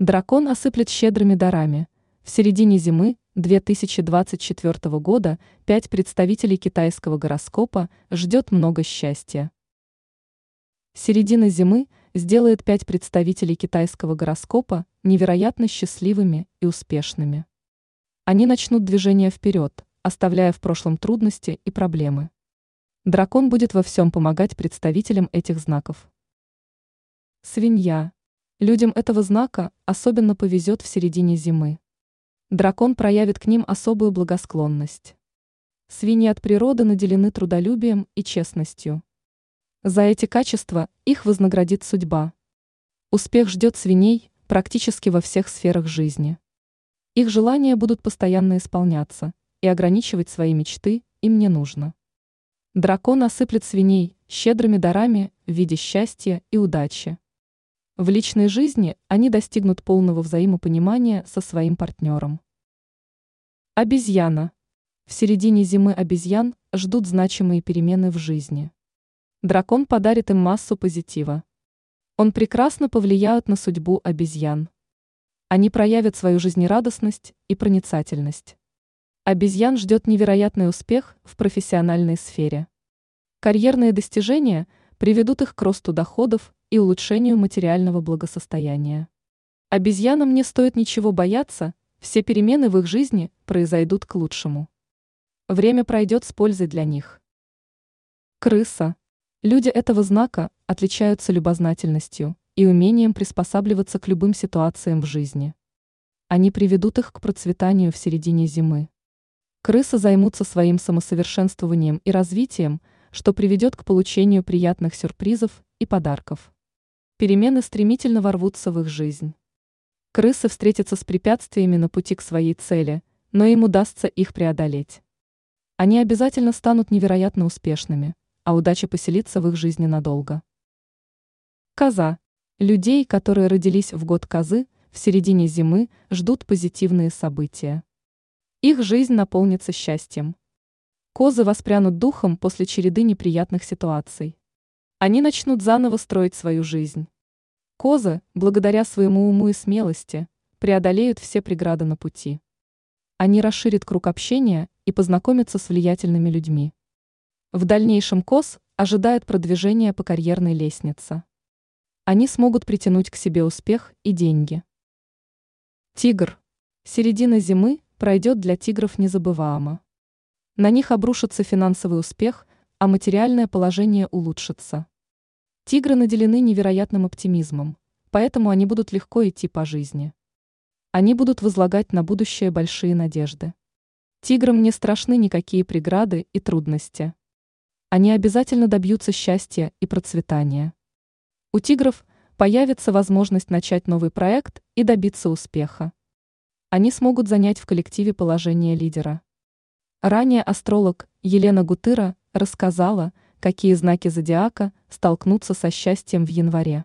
Дракон осыплет щедрыми дарами. В середине зимы 2024 года пять представителей китайского гороскопа ждет много счастья. Середина зимы сделает пять представителей китайского гороскопа невероятно счастливыми и успешными. Они начнут движение вперед, оставляя в прошлом трудности и проблемы. Дракон будет во всем помогать представителям этих знаков. Свинья. Людям этого знака особенно повезет в середине зимы. Дракон проявит к ним особую благосклонность. Свиньи от природы наделены трудолюбием и честностью. За эти качества их вознаградит судьба. Успех ждет свиней практически во всех сферах жизни. Их желания будут постоянно исполняться, и ограничивать свои мечты им не нужно. Дракон осыплет свиней щедрыми дарами в виде счастья и удачи. В личной жизни они достигнут полного взаимопонимания со своим партнером. Обезьяна. В середине зимы обезьян ждут значимые перемены в жизни. Дракон подарит им массу позитива. Он прекрасно повлияет на судьбу обезьян. Они проявят свою жизнерадостность и проницательность. Обезьян ждет невероятный успех в профессиональной сфере. Карьерные достижения приведут их к росту доходов и улучшению материального благосостояния. Обезьянам не стоит ничего бояться, все перемены в их жизни произойдут к лучшему. Время пройдет с пользой для них. Крыса. Люди этого знака отличаются любознательностью и умением приспосабливаться к любым ситуациям в жизни. Они приведут их к процветанию в середине зимы. Крысы займутся своим самосовершенствованием и развитием, что приведет к получению приятных сюрпризов и подарков. Перемены стремительно ворвутся в их жизнь. Крысы встретятся с препятствиями на пути к своей цели, но им удастся их преодолеть. Они обязательно станут невероятно успешными, а удача поселится в их жизни надолго. Коза. Людей, которые родились в год козы, в середине зимы ждут позитивные события. Их жизнь наполнится счастьем. Козы воспрянут духом после череды неприятных ситуаций. Они начнут заново строить свою жизнь. Козы, благодаря своему уму и смелости, преодолеют все преграды на пути. Они расширят круг общения и познакомятся с влиятельными людьми. В дальнейшем коз ожидает продвижение по карьерной лестнице. Они смогут притянуть к себе успех и деньги. Тигр. Середина зимы пройдет для тигров незабываемо. На них обрушится финансовый успех, а материальное положение улучшится. Тигры наделены невероятным оптимизмом, поэтому они будут легко идти по жизни. Они будут возлагать на будущее большие надежды. Тиграм не страшны никакие преграды и трудности. Они обязательно добьются счастья и процветания. У тигров появится возможность начать новый проект и добиться успеха. Они смогут занять в коллективе положение лидера. Ранее астролог Елена Гутыра рассказала, какие знаки зодиака столкнутся со счастьем в январе.